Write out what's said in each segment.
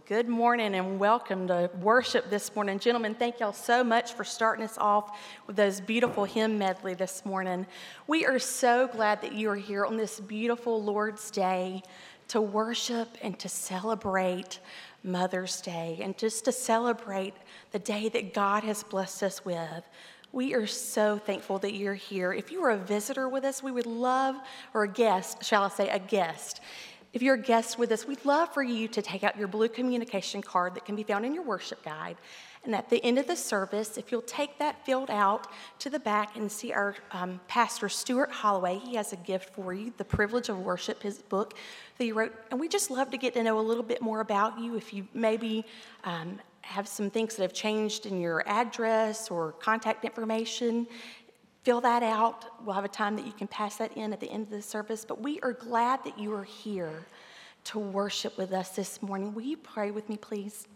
Well, good morning and welcome to worship this morning. Gentlemen, thank y'all so much for starting us off with those beautiful hymn medley this morning. We are so glad that you are here on this beautiful Lord's Day to worship and to celebrate Mother's Day and just to celebrate the day that God has blessed us with. We are so thankful that you're here. If you are a visitor with us, we would love, or a guest, shall I say, a guest. If you're a guest with us, we'd love for you to take out your blue communication card that can be found in your worship guide. And at the end of the service, if you'll take that filled out to the back and see our um, pastor, Stuart Holloway, he has a gift for you, The Privilege of Worship, his book that he wrote. And we just love to get to know a little bit more about you. If you maybe um, have some things that have changed in your address or contact information, fill that out. We'll have a time that you can pass that in at the end of the service. But we are glad that you are here to worship with us this morning. Will you pray with me, please?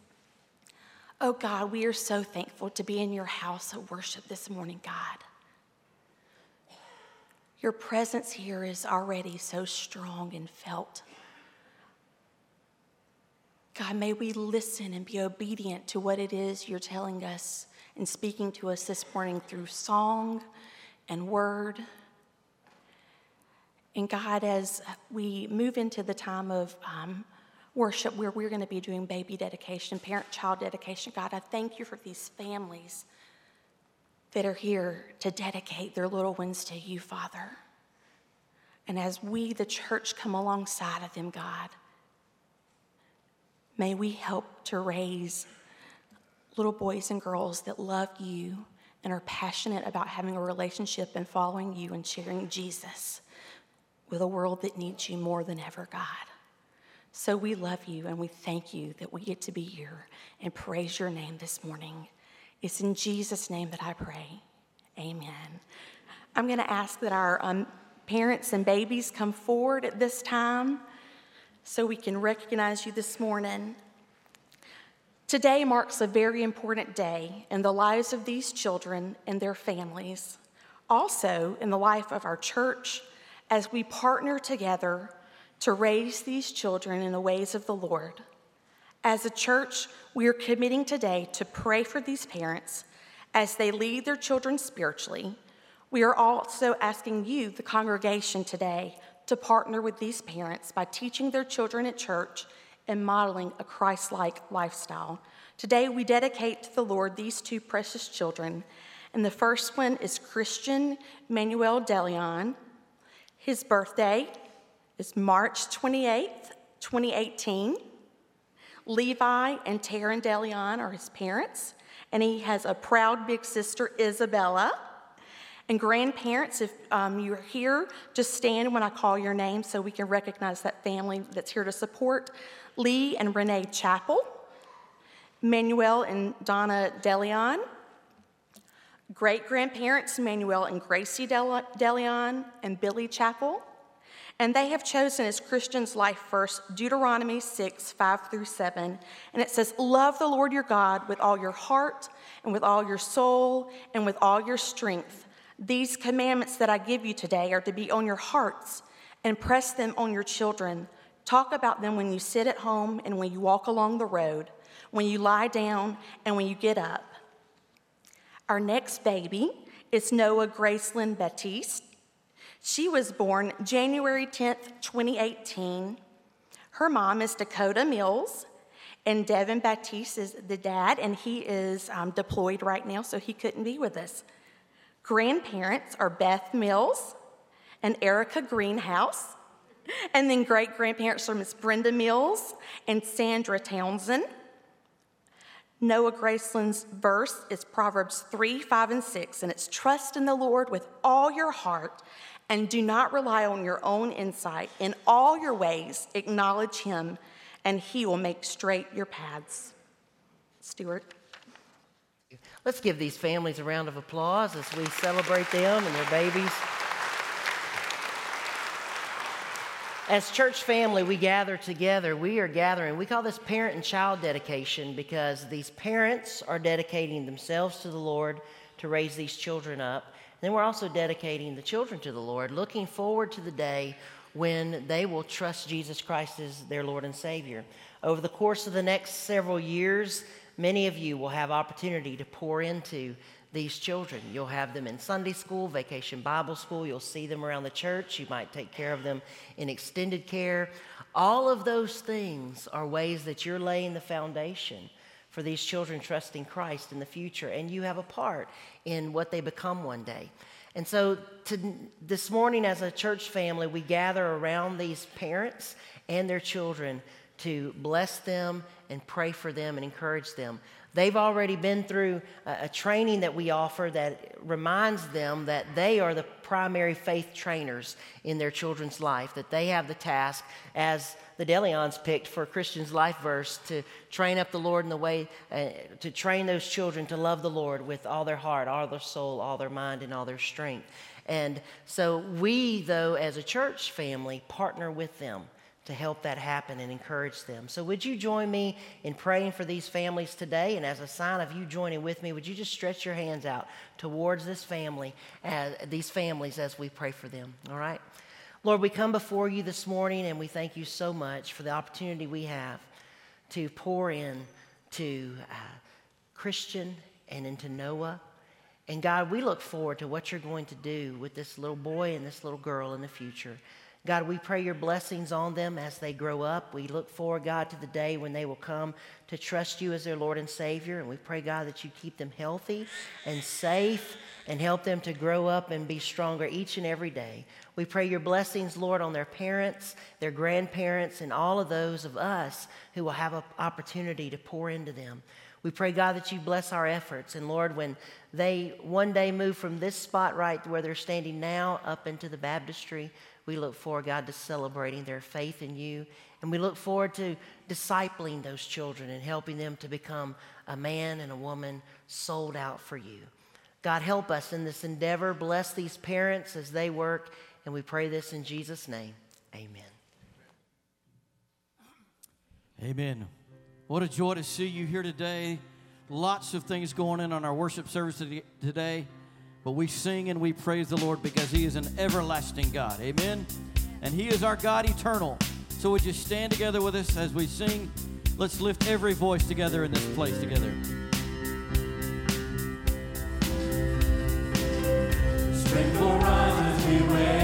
Oh God, we are so thankful to be in your house of worship this morning, God. Your presence here is already so strong and felt. God, may we listen and be obedient to what it is you're telling us and speaking to us this morning through song and word. And God, as we move into the time of um, worship where we're going to be doing baby dedication, parent child dedication, God, I thank you for these families that are here to dedicate their little ones to you, Father. And as we, the church, come alongside of them, God, may we help to raise little boys and girls that love you and are passionate about having a relationship and following you and sharing Jesus with a world that needs you more than ever, God. So we love you and we thank you that we get to be here and praise your name this morning. It's in Jesus' name that I pray. Amen. I'm going to ask that our um, parents and babies come forward at this time so we can recognize you this morning. Today marks a very important day in the lives of these children and their families, also in the life of our church as we partner together to raise these children in the ways of the Lord. As a church, we are committing today to pray for these parents as they lead their children spiritually. We are also asking you, the congregation, today to partner with these parents by teaching their children at church and modeling a Christ like lifestyle. Today, we dedicate to the Lord these two precious children. And the first one is Christian Manuel DeLeon. His birthday is March 28th, 2018. Levi and Taryn DeLeon are his parents, and he has a proud big sister, Isabella. And grandparents, if um, you're here, just stand when I call your name so we can recognize that family that's here to support. Lee and Renee Chappell, Manuel and Donna DeLeon, great grandparents, Manuel and Gracie Del- DeLeon, and Billy Chappell, And they have chosen as Christians life verse Deuteronomy 6, 5 through 7. And it says, Love the Lord your God with all your heart, and with all your soul, and with all your strength. These commandments that I give you today are to be on your hearts, and press them on your children. Talk about them when you sit at home and when you walk along the road, when you lie down and when you get up. Our next baby is Noah Gracelyn Baptiste. She was born January 10th, 2018. Her mom is Dakota Mills, and Devin Baptiste is the dad, and he is um, deployed right now, so he couldn't be with us. Grandparents are Beth Mills and Erica Greenhouse, and then great grandparents are Miss Brenda Mills and Sandra Townsend. Noah Gracelyn's verse is Proverbs 3, 5, and 6, and it's trust in the Lord with all your heart and do not rely on your own insight. In all your ways, acknowledge him, and he will make straight your paths. Stuart. Let's give these families a round of applause as we celebrate them and their babies. As church family, we gather together. We are gathering. We call this parent and child dedication because these parents are dedicating themselves to the Lord to raise these children up. Then we're also dedicating the children to the Lord, looking forward to the day when they will trust Jesus Christ as their Lord and Savior. Over the course of the next several years, many of you will have opportunity to pour into these children. You'll have them in Sunday school, vacation Bible school, you'll see them around the church, you might take care of them in extended care. All of those things are ways that you're laying the foundation for these children trusting Christ in the future, and you have a part in what they become one day. And so, to, this morning, as a church family, we gather around these parents and their children to bless them and pray for them and encourage them. They've already been through a, training that we offer that reminds them that they are the primary faith trainers in their children's life, that they have the task, as the DeLeons picked for Christian's life verse, to train up the Lord in the way, uh, to train those children to love the Lord with all their heart, all their soul, all their mind, and all their strength. And so we, though, as a church family, partner with them to help that happen and encourage them. So, would you join me in praying for these families today? And as a sign of you joining with me, would you just stretch your hands out towards this family, as, these families, as we pray for them? All right? Lord, we come before you this morning and we thank you so much for the opportunity we have to pour in to uh, Christian and into Noah. And God, we look forward to what you're going to do with this little boy and this little girl in the future. God, we pray your blessings on them as they grow up. We look forward, God, to the day when they will come to trust you as their Lord and Savior. And we pray, God, that you keep them healthy and safe and help them to grow up and be stronger each and every day. We pray your blessings, Lord, on their parents, their grandparents, and all of those of us who will have an opportunity to pour into them. We pray, God, that you bless our efforts. And Lord, when they one day move from this spot right where they're standing now up into the baptistry, we look forward, God, to celebrating their faith in you. And we look forward to discipling those children and helping them to become a man and a woman sold out for you. God, help us in this endeavor. Bless these parents as they work. And we pray this in Jesus' name. Amen. Amen. What a joy to see you here today. Lots of things going on in our worship service today. But we sing and we praise the Lord because He is an everlasting God. Amen. And He is our God eternal. So would you stand together with us as we sing? Let's lift every voice together in this place together. Strength will rise as we wait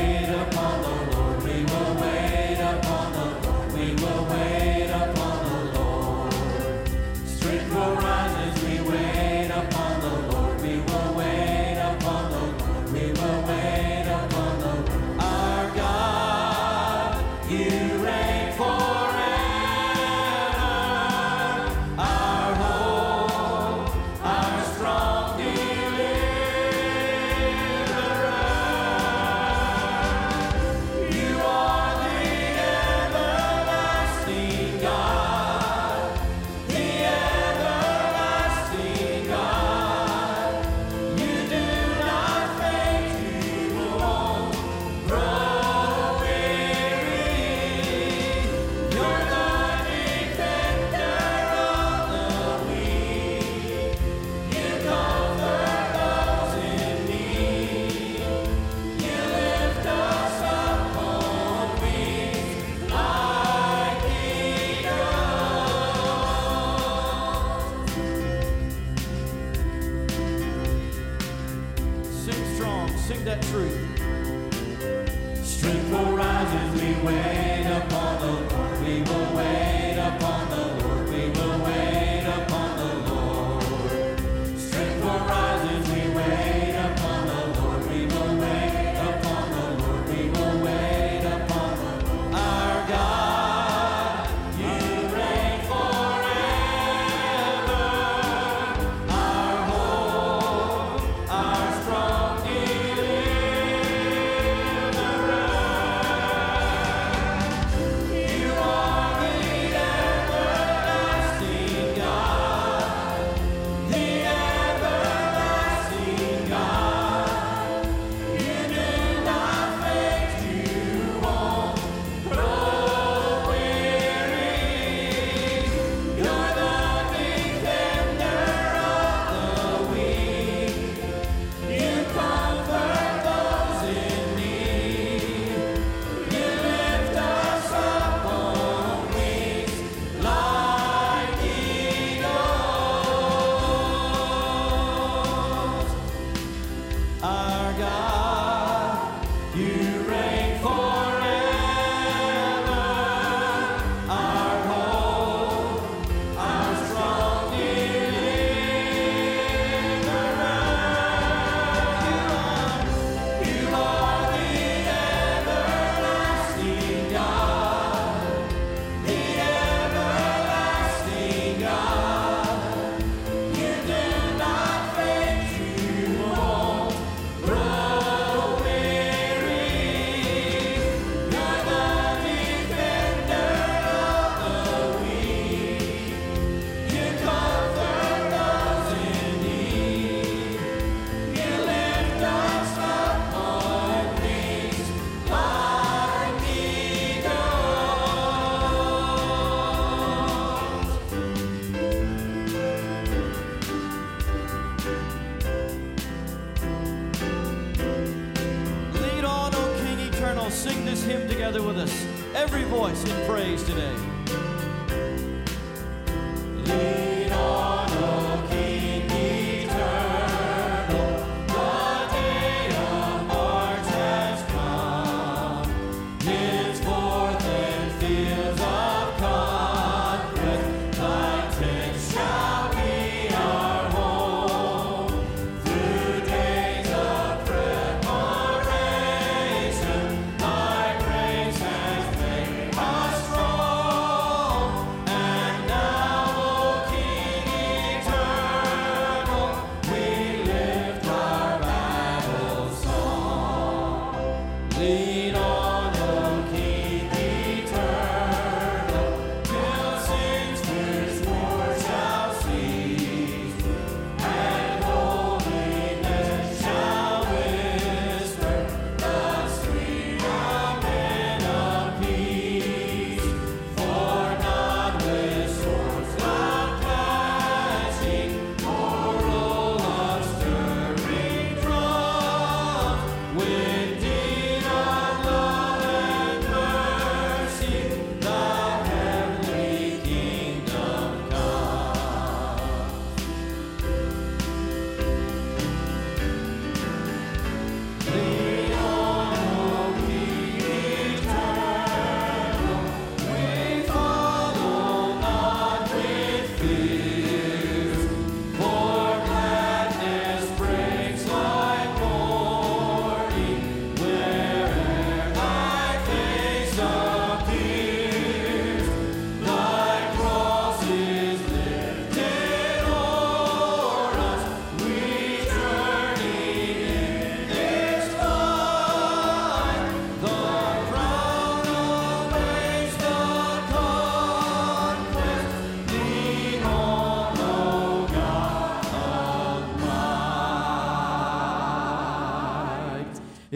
today.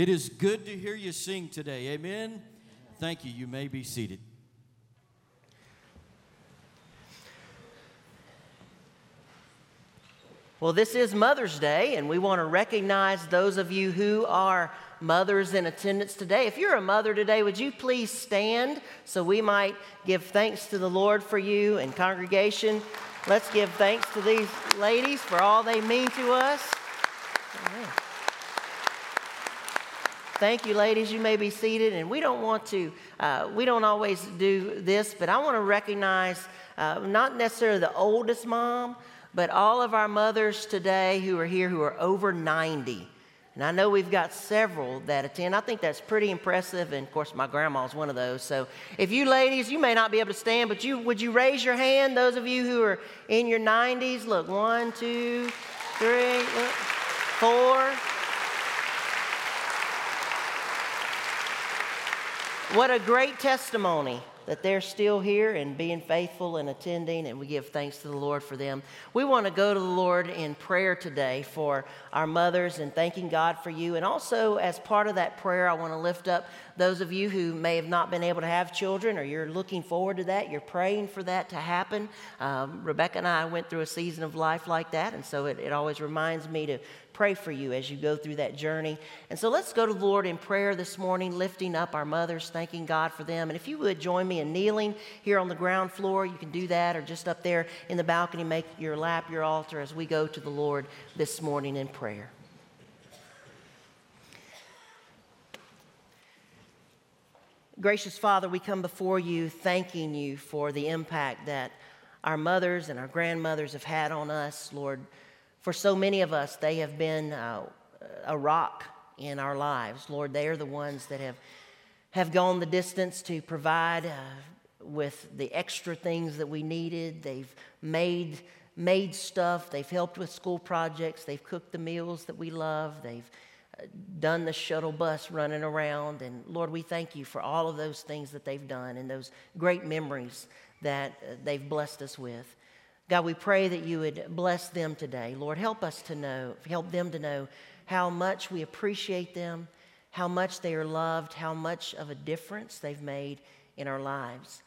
It is good to hear you sing today. Amen. Thank you. You may be seated. Well, this is Mother's Day, and we want to recognize those of you who are mothers in attendance today. If you're a mother today, would you please stand so we might give thanks to the Lord for you and congregation? Let's give thanks to these ladies for all they mean to us. Amen. Thank you, ladies. You may be seated. And we don't want to, uh, we don't always do this, but I want to recognize uh, not necessarily the oldest mom, but all of our mothers today who are here who are over 90. And I know we've got several that attend. I think that's pretty impressive. And of course, my grandma's one of those. So if you ladies, you may not be able to stand, but you would you raise your hand? Those of you who are in your 90s, look, one, two, three, four. What a great testimony that they're still here and being faithful and attending, and we give thanks to the Lord for them. We want to go to the Lord in prayer today for our mothers and thanking God for you. And also, as part of that prayer, I want to lift up those of you who may have not been able to have children or you're looking forward to that, you're praying for that to happen. Um, Rebecca and I went through a season of life like that, and so it, it always reminds me to pray for you as you go through that journey. And so let's go to the Lord in prayer this morning, lifting up our mothers, thanking God for them. And if you would join me in kneeling here on the ground floor, you can do that, or just up there in the balcony, make your lap your altar as we go to the Lord this morning in prayer. Gracious Father, we come before you thanking you for the impact that our mothers and our grandmothers have had on us, Lord. For so many of us, they have been uh, a rock in our lives. Lord, they are the ones that have, have gone the distance to provide uh, with the extra things that we needed. They've made, made stuff, they've helped with school projects, they've cooked the meals that we love, they've uh, done the shuttle bus running around. And Lord, we thank you for all of those things that they've done and those great memories that uh, they've blessed us with. God, we pray that you would bless them today. Lord, help us to know, help them to know how much we appreciate them, how much they are loved, how much of a difference they've made in our lives.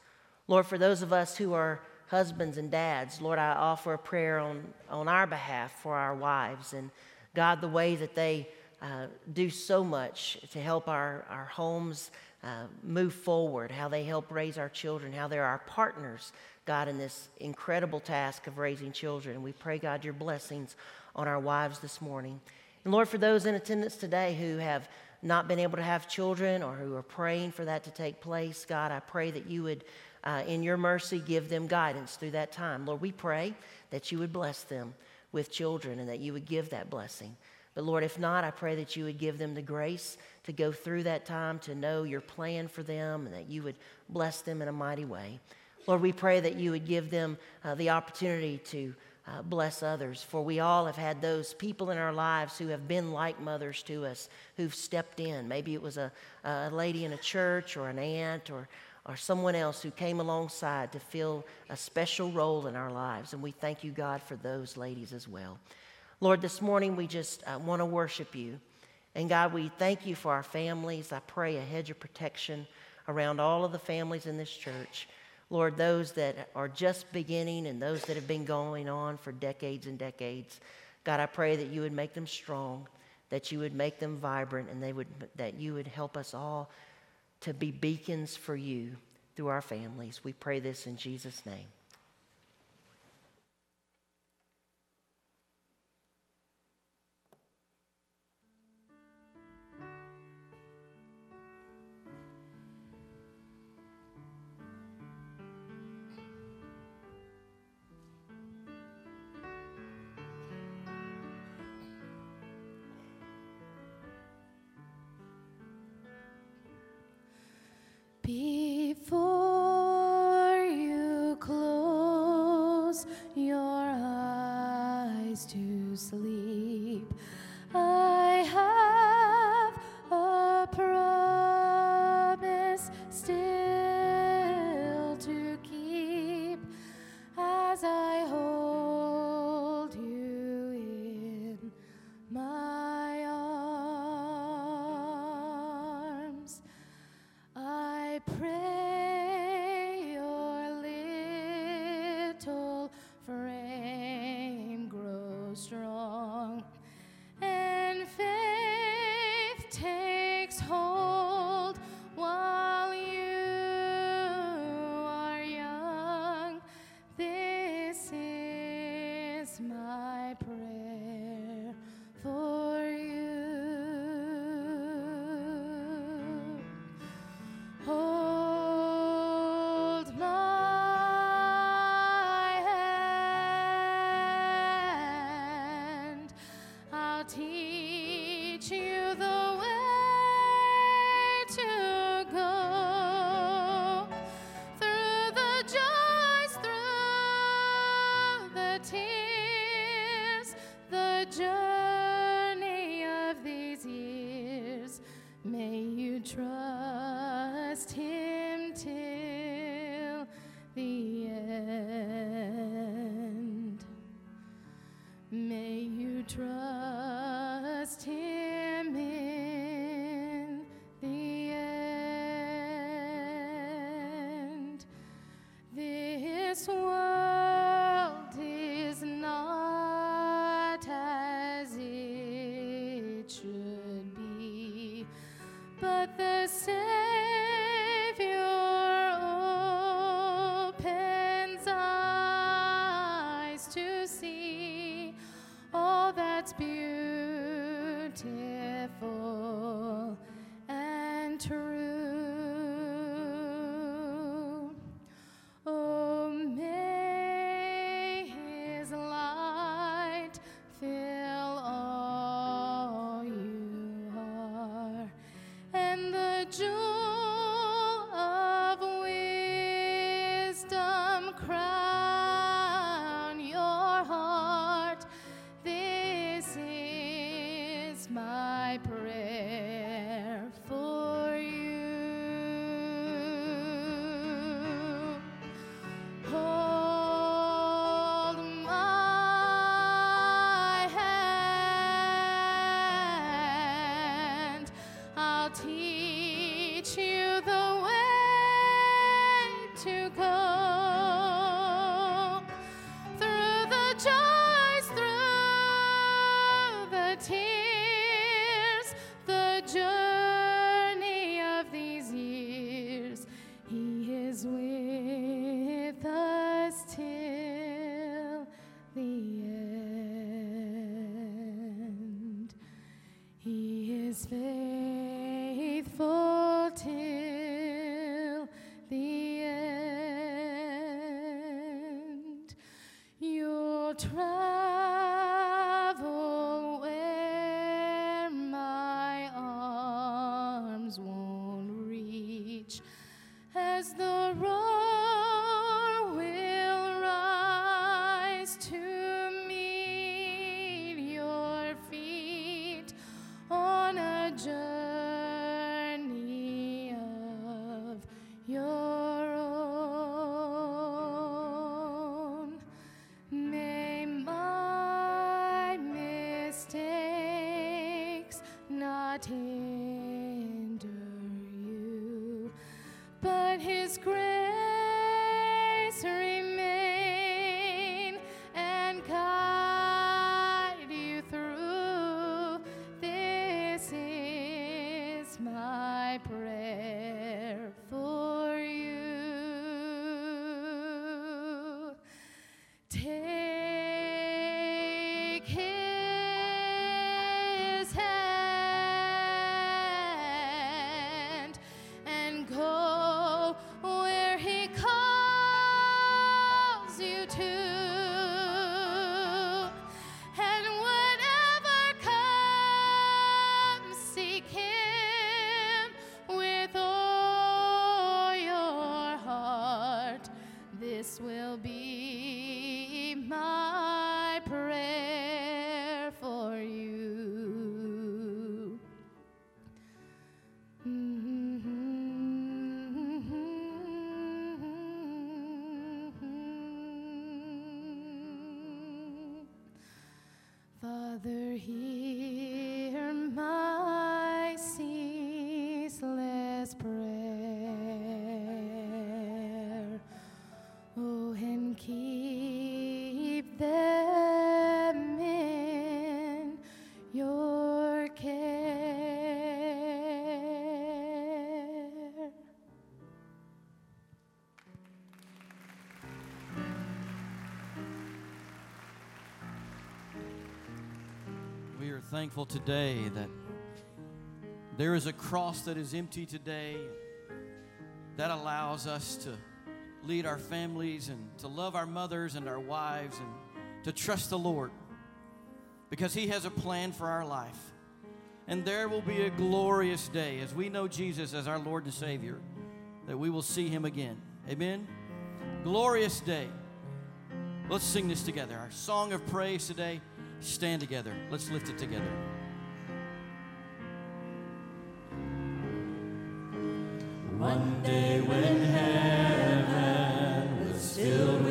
Lord, for those of us who are husbands and dads, Lord, I offer a prayer on, on our behalf for our wives. And God, the way that they uh, do so much to help our, our homes uh, move forward, how they help raise our children, how they're our partners God, in this incredible task of raising children. And We pray, God, your blessings on our wives this morning. And Lord, for those in attendance today who have not been able to have children or who are praying for that to take place, God, I pray that you would, uh, in your mercy, give them guidance through that time. Lord, we pray that you would bless them with children and that you would give that blessing. But Lord, if not, I pray that you would give them the grace to go through that time, to know your plan for them, and that you would bless them in a mighty way. Lord, we pray that you would give them uh, the opportunity to uh, bless others, for we all have had those people in our lives who have been like mothers to us, who've stepped in. Maybe it was a, a lady in a church or an aunt or, or someone else who came alongside to fill a special role in our lives. And we thank you, God, for those ladies as well. Lord, this morning we just uh, want to worship you. And God, we thank you for our families. I pray a hedge of protection around all of the families in this church. Lord, those that are just beginning and those that have been going on for decades and decades, God, I pray that you would make them strong, that you would make them vibrant, and they would, that you would help us all to be beacons for you through our families. We pray this in Jesus' name. Takes is faithful till the end. You'll travel thankful today that there is a cross that is empty today that allows us to lead our families and to love our mothers and our wives and to trust the Lord because He has a plan for our life. And there will be a glorious day as we know Jesus as our Lord and Savior that we will see Him again. Amen. Glorious day. Let's sing this together. Our song of praise today. Stand together. Let's lift it together. One day when heaven was filled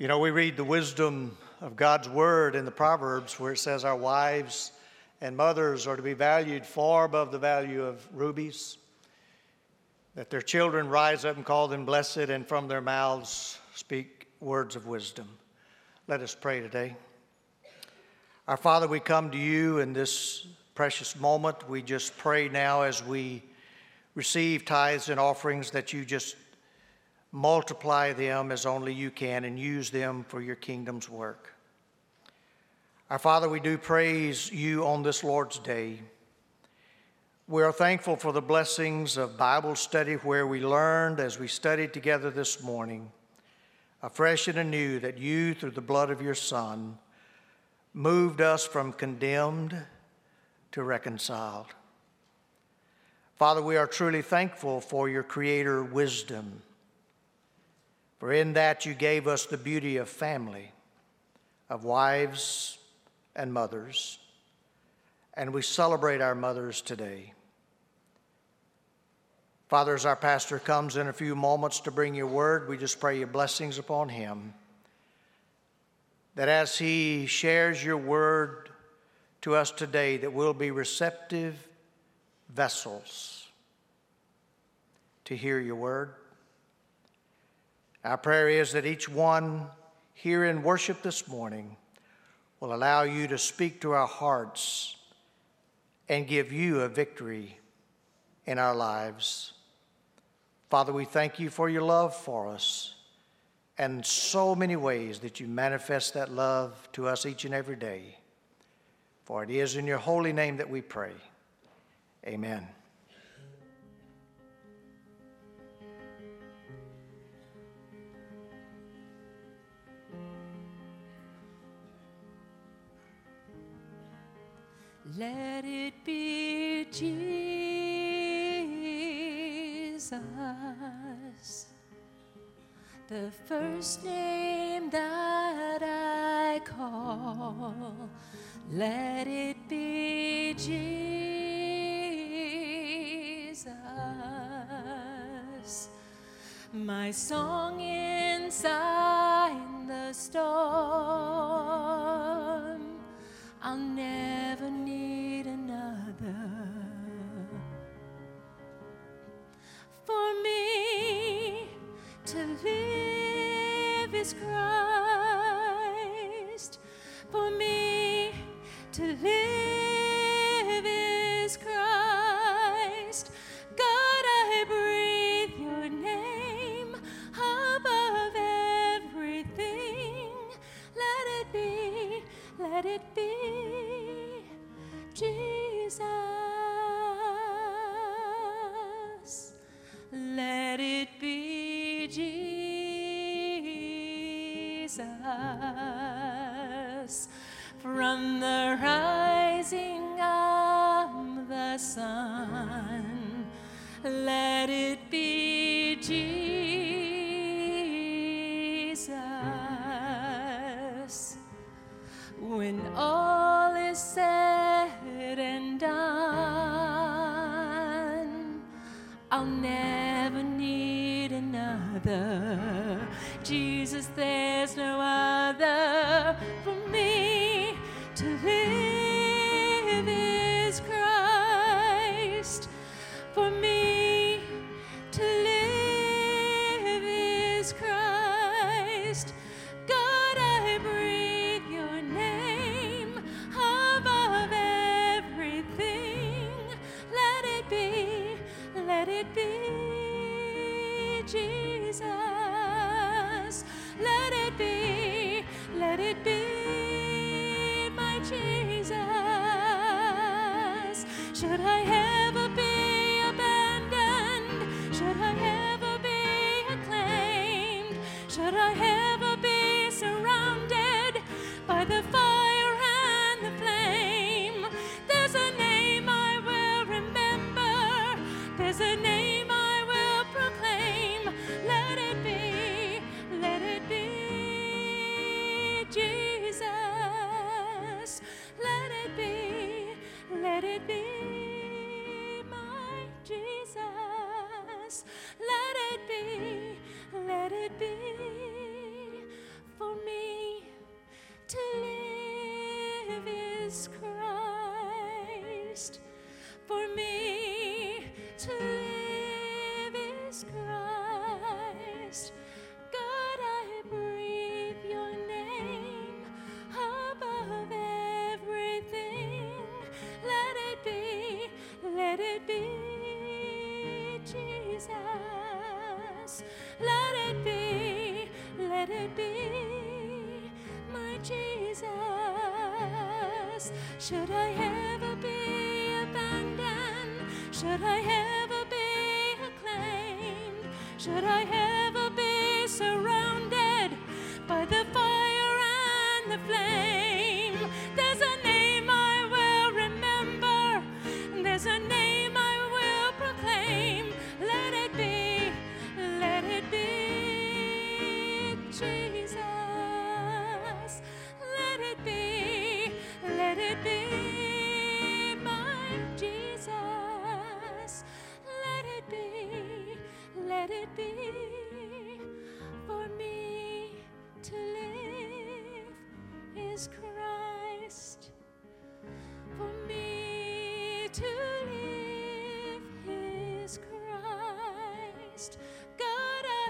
You know, we read the wisdom of God's word in the Proverbs where it says our wives and mothers are to be valued far above the value of rubies, that their children rise up and call them blessed, and from their mouths speak words of wisdom. Let us pray today. Our Father, we come to you in this precious moment. We just pray now as we receive tithes and offerings that you just multiply them as only you can and use them for your kingdom's work. Our Father, we do praise you on this Lord's Day. We are thankful for the blessings of Bible study where we learned as we studied together this morning, afresh and anew, that you, through the blood of your Son, moved us from condemned to reconciled. Father, we are truly thankful for your Creator wisdom for in that you gave us the beauty of family, of wives and mothers, and we celebrate our mothers today. Father, as our pastor comes in a few moments to bring your word, we just pray your blessings upon him. That as he shares your word to us today, that we'll be receptive vessels to hear your word our prayer is that each one here in worship this morning will allow you to speak to our hearts and give you a victory in our lives. Father, we thank you for your love for us and so many ways that you manifest that love to us each and every day. For it is in your holy name that we pray. Amen. Let it be Jesus, the first name that I call. Let it be Jesus, my song inside the storm. I'll never need another. For me to live is Christ. For me to live is Christ. God, I breathe your name above everything. Let it be, let it be. Let it be Jesus. From the rising of the sun, let it be Jesus. When all I'll never need another. Jesus, there's no other for Should I ever be abandoned? Should I ever be acclaimed? Should I ever be surrounded by the fire and the flame?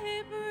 God,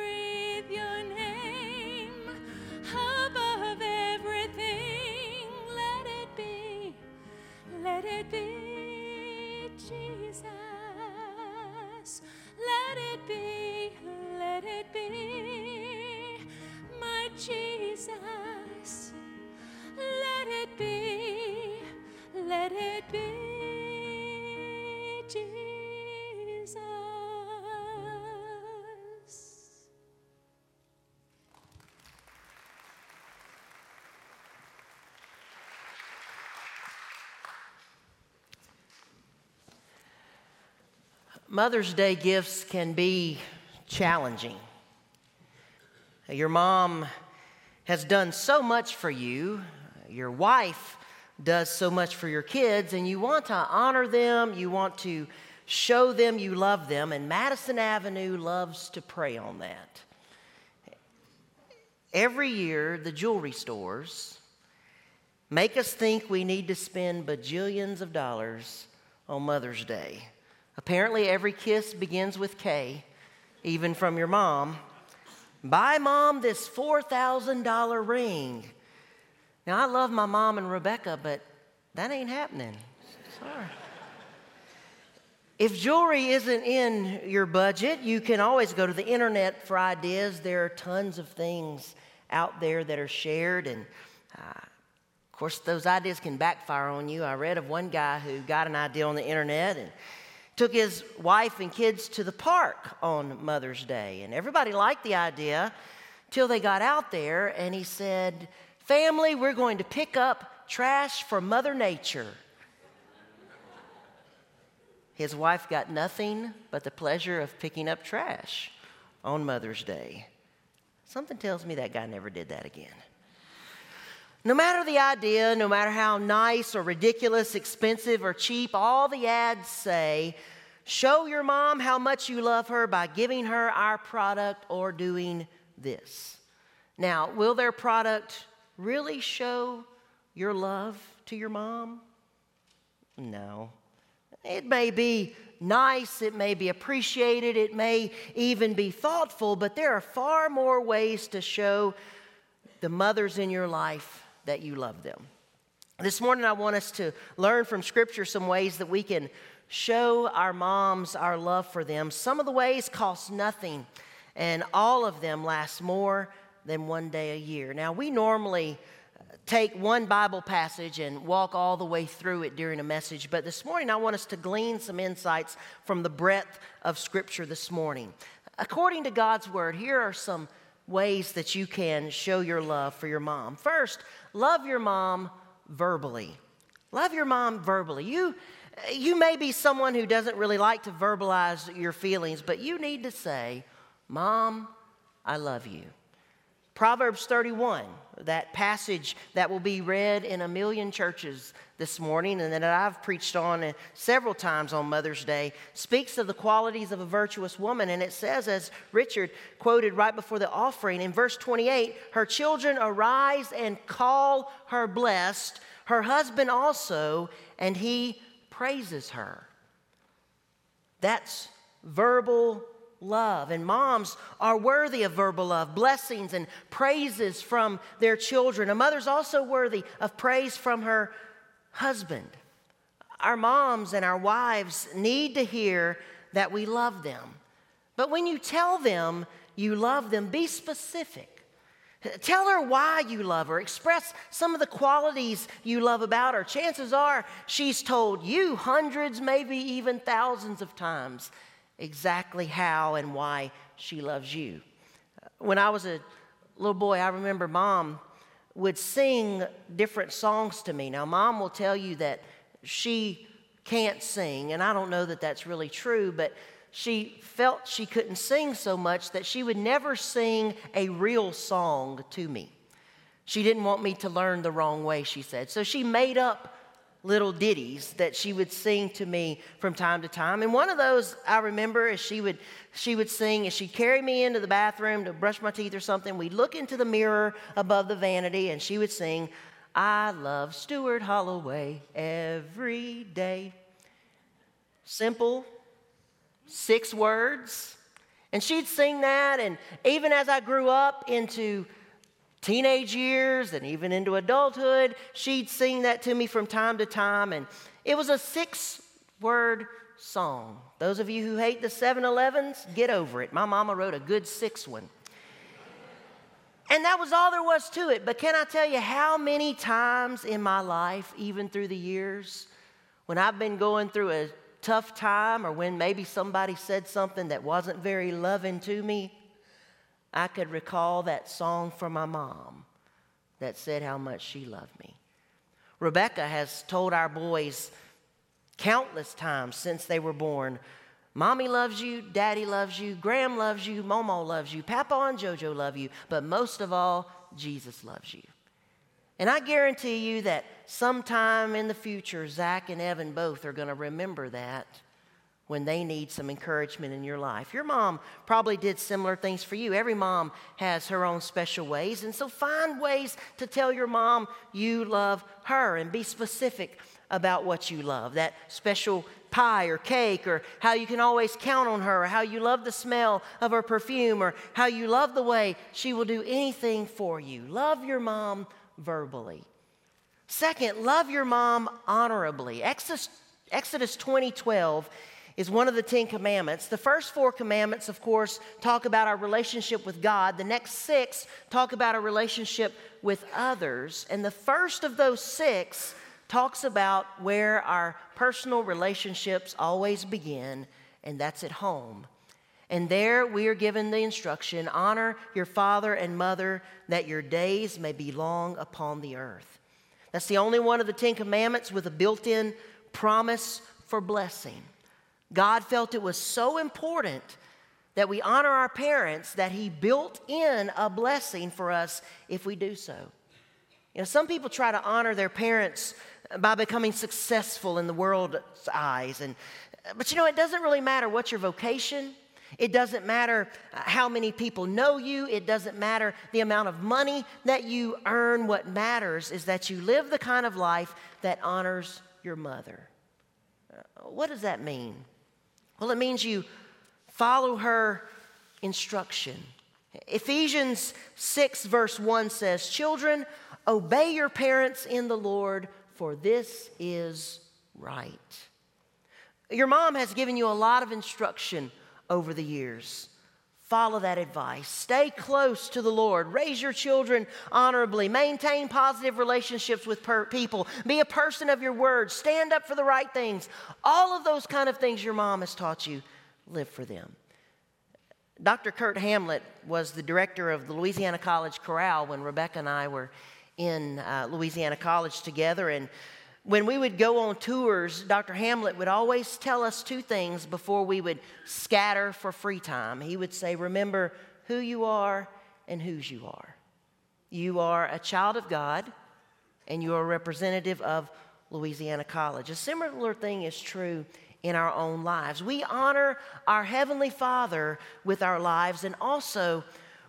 Mother's Day gifts can be challenging. Your mom has done so much for you, your wife does so much for your kids, and you want to honor them, you want to show them you love them, and Madison Avenue loves to prey on that. Every year, the jewelry stores make us think we need to spend bajillions of dollars on Mother's Day. Apparently, every kiss begins with K, even from your mom. Buy mom this $4,000 ring. Now, I love my mom and Rebecca, but that ain't happening. Sorry. If jewelry isn't in your budget, you can always go to the internet for ideas. There are tons of things out there that are shared, and uh, of course, those ideas can backfire on you. I read of one guy who got an idea on the internet and took his wife and kids to the park on Mother's Day. And everybody liked the idea till they got out there and he said, Family, we're going to pick up trash for Mother Nature. His wife got nothing but the pleasure of picking up trash on Mother's Day. Something tells me that guy never did that again. No matter the idea, no matter how nice or ridiculous, expensive or cheap, all the ads say, show your mom how much you love her by giving her our product or doing this. Now, will their product really show your love to your mom? No. It may be nice, it may be appreciated, it may even be thoughtful, but there are far more ways to show the mothers in your life that you love them. This morning, I want us to learn from Scripture some ways that we can show our moms our love for them. Some of the ways cost nothing, and all of them last more than one day a year. Now, we normally take one Bible passage and walk all the way through it during a message, but this morning I want us to glean some insights from the breadth of Scripture this morning. According to God's Word, here are some ways that you can show your love for your mom. First, love your mom verbally. Love your mom verbally. You, you may be someone who doesn't really like to verbalize your feelings, but you need to say, Mom, I love you. Proverbs 31, that passage that will be read in a million churches this morning and that I've preached on several times on Mother's Day, speaks of the qualities of a virtuous woman. And it says, as Richard quoted right before the offering in verse 28, her children arise and call her blessed, her husband also, and he praises her. That's verbal love. And moms are worthy of verbal love, blessings and praises from their children. A mother's also worthy of praise from her husband. Our moms and our wives need to hear that we love them. But when you tell them you love them, be specific. Tell her why you love her. Express some of the qualities you love about her. Chances are she's told you hundreds, maybe even thousands of times exactly how and why she loves you. When I was a little boy, I remember mom would sing different songs to me. Now, mom will tell you that she can't sing, and I don't know that that's really true, but she felt she couldn't sing so much that she would never sing a real song to me. She didn't want me to learn the wrong way, she said. So she made up little ditties that she would sing to me from time to time. And one of those I remember is she would she would sing as she'd carry me into the bathroom to brush my teeth or something. We'd look into the mirror above the vanity and she would sing, I love Stuart Holloway every day. Simple, six words. And she'd sing that, and even as I grew up into teenage years and even into adulthood, she'd sing that to me from time to time. And it was a six word song. Those of you who hate the 7 Elevens, get over it. My mama wrote a good six one. And that was all there was to it. But can I tell you how many times in my life, even through the years, when I've been going through a tough time or when maybe somebody said something that wasn't very loving to me, I could recall that song from my mom that said how much she loved me. Rebecca has told our boys countless times since they were born Mommy loves you, Daddy loves you, Graham loves you, Momo loves you, Papa and JoJo love you, but most of all, Jesus loves you. And I guarantee you that sometime in the future, Zach and Evan both are going to remember that when they need some encouragement in your life. Your mom probably did similar things for you. Every mom has her own special ways. And so find ways to tell your mom you love her and be specific about what you love that special pie or cake, or how you can always count on her, or how you love the smell of her perfume, or how you love the way she will do anything for you. Love your mom verbally. Second, love your mom honorably. Exodus, Exodus 20 12 is one of the Ten Commandments. The first four commandments, of course, talk about our relationship with God. The next six talk about our relationship with others. And the first of those six talks about where our personal relationships always begin, and that's at home. And there we are given the instruction honor your father and mother that your days may be long upon the earth. That's the only one of the Ten Commandments with a built in promise for blessing. God felt it was so important that we honor our parents that He built in a blessing for us if we do so. You know, some people try to honor their parents by becoming successful in the world's eyes. And, but you know, it doesn't really matter what your vocation. It doesn't matter how many people know you. It doesn't matter the amount of money that you earn. What matters is that you live the kind of life that honors your mother. What does that mean? Well, it means you follow her instruction. Ephesians 6, verse 1 says, Children, obey your parents in the Lord, for this is right. Your mom has given you a lot of instruction over the years. Follow that advice. Stay close to the Lord. Raise your children honorably. Maintain positive relationships with per- people. Be a person of your word. Stand up for the right things. All of those kind of things your mom has taught you, live for them. Dr. Kurt Hamlet was the director of the Louisiana College Chorale when Rebecca and I were in uh, Louisiana College together. And when we would go on tours, Dr. Hamlet would always tell us two things before we would scatter for free time. He would say, Remember who you are and whose you are. You are a child of God, and you are a representative of Louisiana College. A similar thing is true in our own lives. We honor our Heavenly Father with our lives, and also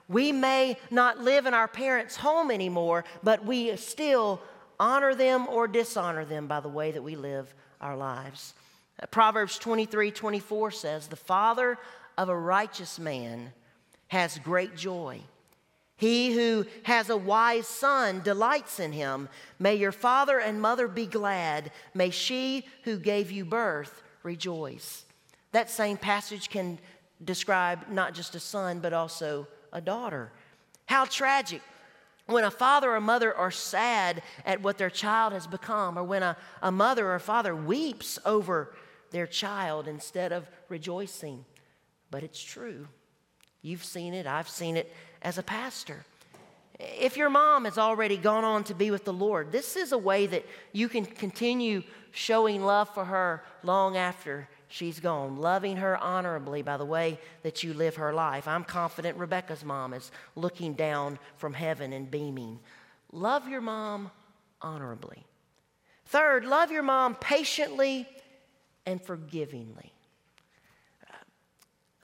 we may not live in our parents' home anymore, but we still honor them or dishonor them by the way that we live our lives. Uh, Proverbs 23 24 says, The father of a righteous man has great joy. He who has a wise son delights in him. May your father and mother be glad. May she who gave you birth rejoice. That same passage can describe not just a son, but also a daughter. How tragic when a father or mother are sad at what their child has become, or when a, a mother or father weeps over their child instead of rejoicing. But it's true. You've seen it, I've seen it as a pastor. If your mom has already gone on to be with the Lord, this is a way that you can continue showing love for her long after she's gone, loving her honorably by the way that you live her life. I'm confident Rebecca's mom is looking down from heaven and beaming. Love your mom honorably. Third, love your mom patiently and forgivingly.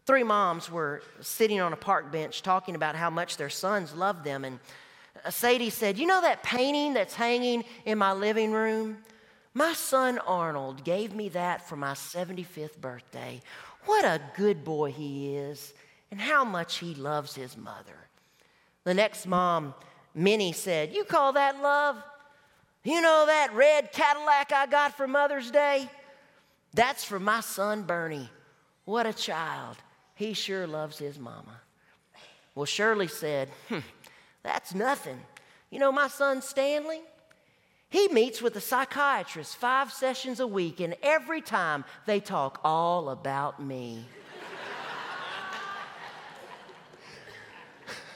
Three moms were sitting on a park bench talking about how much their sons loved them. And Sadie said, You know that painting that's hanging in my living room? My son Arnold gave me that for my 75th birthday. What a good boy he is, and how much he loves his mother. The next mom, Minnie, said, You call that love? You know that red Cadillac I got for Mother's Day? That's for my son Bernie. What a child. He sure loves his mama. Well, Shirley said, hm, That's nothing. You know, my son Stanley, he meets with a psychiatrist five sessions a week, and every time they talk all about me.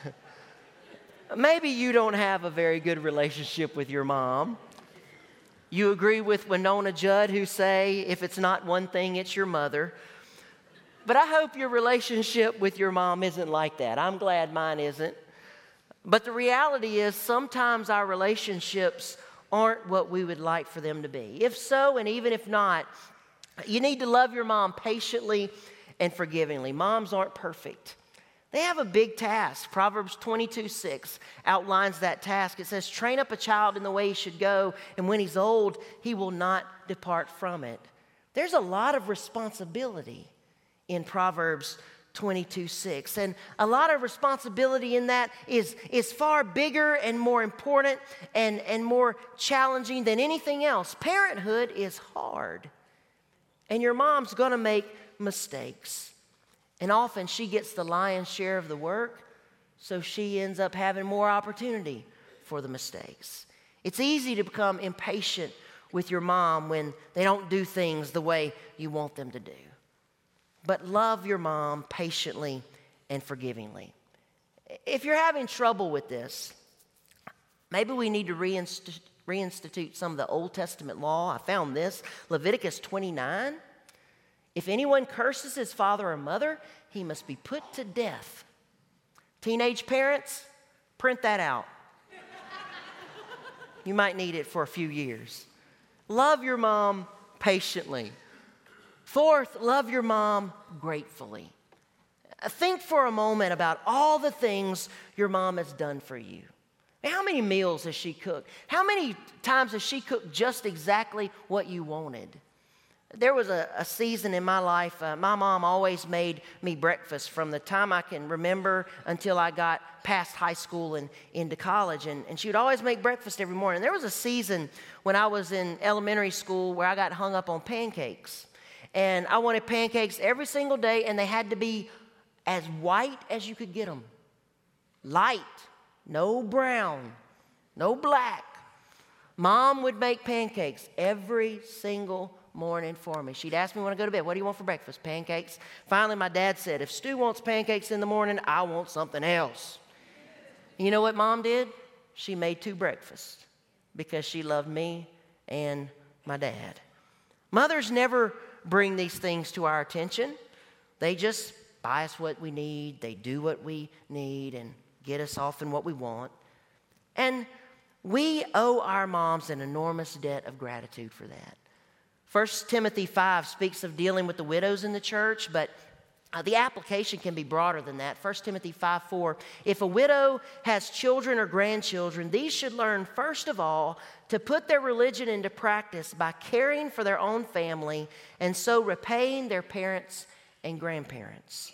Maybe you don't have a very good relationship with your mom. You agree with Winona Judd, who say, if it's not one thing, it's your mother. But I hope your relationship with your mom isn't like that. I'm glad mine isn't. But the reality is, sometimes our relationships aren't what we would like for them to be. If so, and even if not, you need to love your mom patiently and forgivingly. Moms aren't perfect. They have a big task. Proverbs 22 6 outlines that task. It says, Train up a child in the way he should go, and when he's old, he will not depart from it. There's a lot of responsibility in Proverbs 22 6. And a lot of responsibility in that is, is far bigger and more important and, and more challenging than anything else. Parenthood is hard, and your mom's gonna make mistakes. And often she gets the lion's share of the work, so she ends up having more opportunity for the mistakes. It's easy to become impatient with your mom when they don't do things the way you want them to do but love your mom patiently and forgivingly. If you're having trouble with this, maybe we need to reinst- reinstitute some of the Old Testament law. I found this Leviticus 29. If anyone curses his father or mother, he must be put to death. Teenage parents, print that out. you might need it for a few years. Love your mom patiently. Fourth, love your mom gratefully. Think for a moment about all the things your mom has done for you. How many meals has she cooked? How many times has she cooked just exactly what you wanted? There was a, a season in my life, uh, my mom always made me breakfast from the time I can remember until I got past high school and into college. And, and she would always make breakfast every morning. There was a season when I was in elementary school where I got hung up on pancakes and I wanted pancakes every single day, and they had to be as white as you could get them. Light, no brown, no black. Mom would make pancakes every single morning for me. She'd ask me when I go to bed, What do you want for breakfast? Pancakes. Finally, my dad said, If Stu wants pancakes in the morning, I want something else. You know what mom did? She made two breakfasts because she loved me and my dad. Mothers never bring these things to our attention. They just buy us what we need, they do what we need, and get us off in what we want. And we owe our moms an enormous debt of gratitude for that. 1 Timothy 5 speaks of dealing with the widows in the church, but Uh, the application can be broader than that. 1 Timothy 5 4. If a widow has children or grandchildren, these should learn, first of all, to put their religion into practice by caring for their own family and so repaying their parents and grandparents.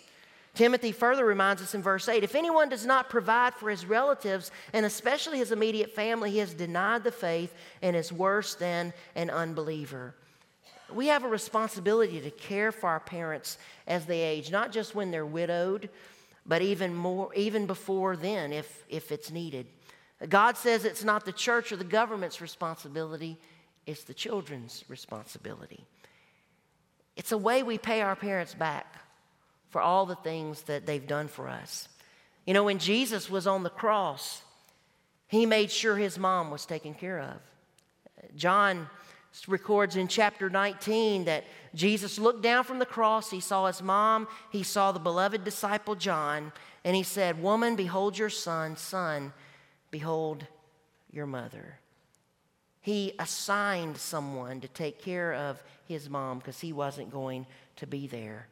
Timothy further reminds us in verse 8 if anyone does not provide for his relatives, and especially his immediate family, he has denied the faith and is worse than an unbeliever. We have a responsibility to care for our parents as they age, not just when they're widowed, but even more, even before then, if, if it's needed. God says it's not the church or the government's responsibility, it's the children's responsibility. It's a way we pay our parents back for all the things that they've done for us. You know, when Jesus was on the cross, he made sure his mom was taken care of. John records in chapter 19 that Jesus looked down from the cross, he saw his mom, he saw the beloved disciple John, and he said, Woman, behold your son, son, behold your mother. He assigned someone to take care of his mom because he wasn't going to be there.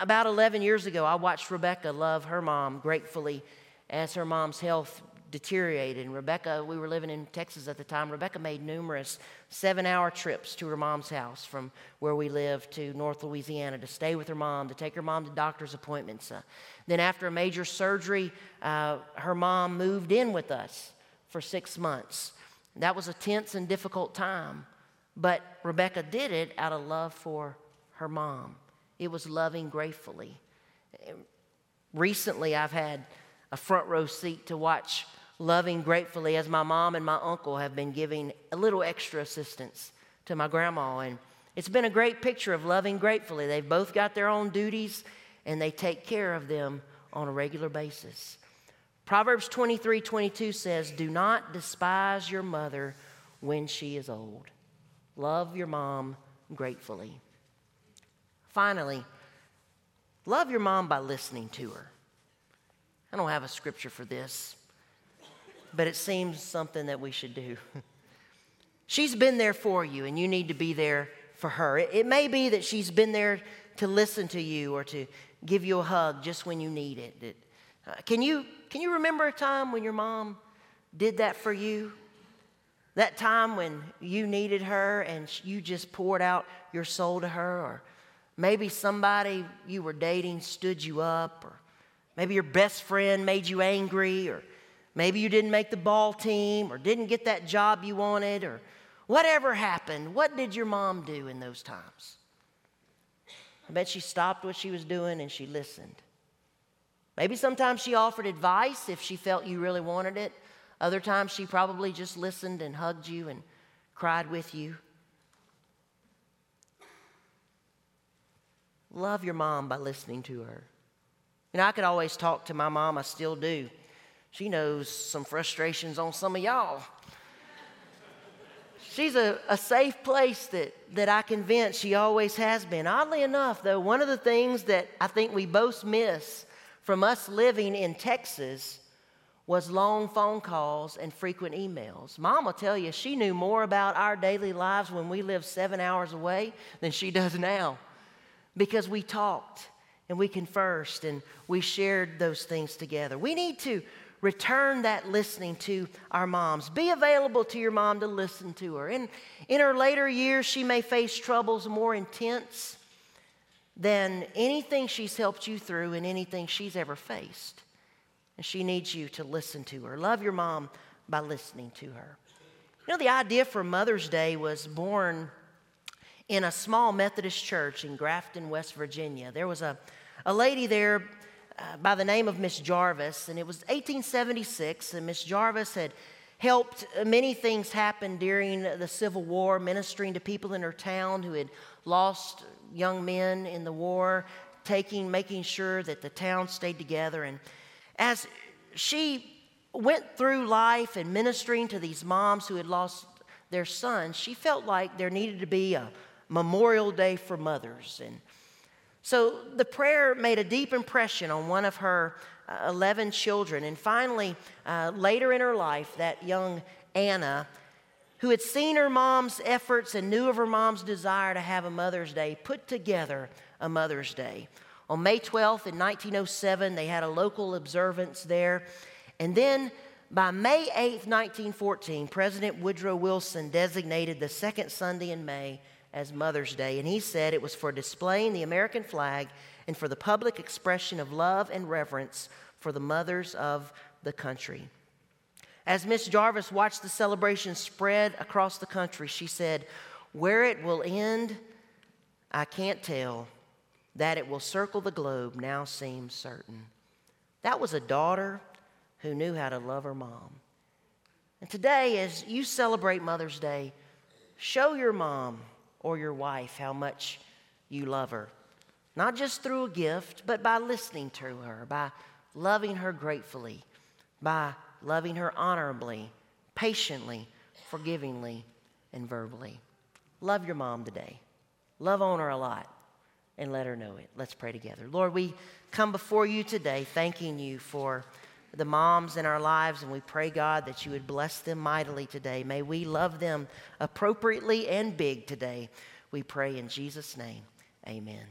About 11 years ago, I watched Rebecca love her mom gratefully as her mom's health deteriorated. And Rebecca, we were living in Texas at the time, Rebecca made numerous seven hour trips to her mom's house from where we lived to North Louisiana to stay with her mom, to take her mom to doctor's appointments. Uh, then, after a major surgery, uh, her mom moved in with us for six months. That was a tense and difficult time, but Rebecca did it out of love for her mom. It was loving gratefully. Recently, I've had a front row seat to watch loving gratefully as my mom and my uncle have been giving a little extra assistance to my grandma. And it's been a great picture of loving gratefully. They've both got their own duties and they take care of them on a regular basis. Proverbs 23 22 says, Do not despise your mother when she is old. Love your mom gratefully. Finally, love your mom by listening to her. I don't have a scripture for this, but it seems something that we should do. she's been there for you, and you need to be there for her. It, it, may be that she's been there to listen to you or to give you a hug just when you need it. it uh, can, you can you remember a time when your mom did that for you? That time when you needed her and you just poured out your soul to her? Or maybe somebody you were dating stood you up? Or maybe your best friend made you angry? Or Maybe you didn't make the ball team or didn't get that job you wanted or whatever happened. What did your mom do in those times? I bet she stopped what she was doing and she listened. Maybe sometimes she offered advice if she felt you really wanted it. Other times she probably just listened and hugged you and cried with you. Love your mom by listening to her. You know, I could always talk to my mom, I still do. She knows some frustrations on some of y'all. She's a, a safe place that, that I can vent. She always has been. Oddly enough, though, one of the things that I think we both miss from us living in Texas was long phone calls and frequent emails. Mom will tell you she knew more about our daily lives when we lived seven hours away than she does now because we talked and we conversed and we shared those things together. We need to return that listening to our moms. Be available to your mom to listen to her. In, in her later years, she may face troubles more intense than anything she's helped you through and anything she's ever faced. And she needs you to listen to her. Love your mom by listening to her. You know, the idea for Mother's Day was born in a small Methodist church in Grafton, West Virginia. There was a, a lady there uh, by the name of Miss Jarvis, and it was 1876, and Miss Jarvis had helped many things happen during the Civil War, ministering to people in her town who had lost young men in the war, taking, making sure that the town stayed together. And as she went through life and ministering to these moms who had lost their sons, she felt like there needed to be a Memorial Day for mothers. And so the prayer made a deep impression on one of her uh, 11 children. And finally, uh, later in her life, that young Anna, who had seen her mom's efforts and knew of her mom's desire to have a Mother's Day, put together a Mother's Day. On May 12th in 1907, they had a local observance there. And then by May 8th, 1914, President Woodrow Wilson designated the second Sunday in May as Mother's Day. And he said it was for displaying the American flag and for the public expression of love and reverence for the mothers of the country. As Miss Jarvis watched the celebration spread across the country, she said, Where it will end, I can't tell. That it will circle the globe now seems certain. That was a daughter who knew how to love her mom. And today, as you celebrate Mother's Day, show your mom or your wife how much you love her. Not just through a gift, but by listening to her, by loving her gratefully, by loving her honorably, patiently, forgivingly, and verbally. Love your mom today. Love on her a lot and let her know it. Let's pray together. Lord, we come before you today thanking you for the moms in our lives, and we pray, God, that you would bless them mightily today. May we love them appropriately and big today. We pray in Jesus' name. Amen.